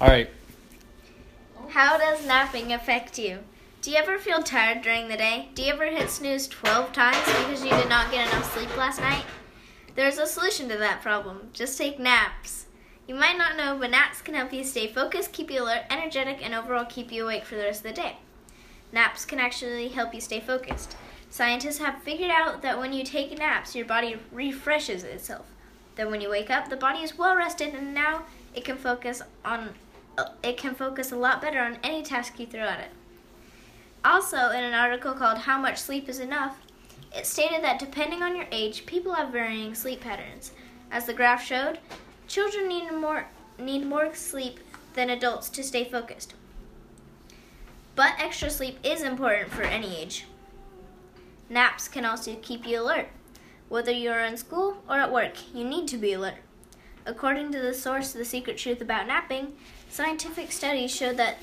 All right. How does napping affect you? Do you ever feel tired during the day? Do you ever hit snooze 12 times because you did not get enough sleep last night? There's a solution to that problem. Just take naps. You might not know, but naps can help you stay focused, keep you alert, energetic, and overall keep you awake for the rest of the day. Naps can actually help you stay focused. Scientists have figured out that when you take naps, your body refreshes itself. Then when you wake up, the body is well rested and now it can focus on it can focus a lot better on any task you throw at it. Also, in an article called How Much Sleep is Enough, it stated that depending on your age, people have varying sleep patterns. As the graph showed, children need more need more sleep than adults to stay focused. But extra sleep is important for any age. Naps can also keep you alert. Whether you're in school or at work, you need to be alert. According to the source The Secret Truth About Napping, scientific studies show that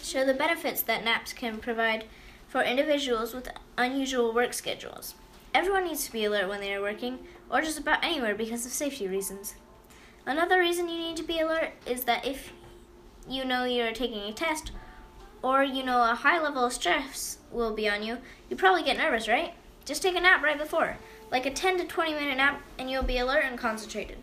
show the benefits that naps can provide for individuals with unusual work schedules. Everyone needs to be alert when they are working or just about anywhere because of safety reasons. Another reason you need to be alert is that if you know you're taking a test or you know a high level of stress will be on you, you probably get nervous, right? Just take a nap right before, like a 10 to 20 minute nap, and you'll be alert and concentrated.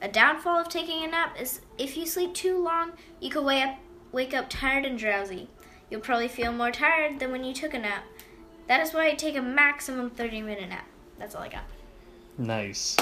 A downfall of taking a nap is if you sleep too long, you could wake up, wake up tired and drowsy. You'll probably feel more tired than when you took a nap. That is why I take a maximum 30 minute nap. That's all I got. Nice.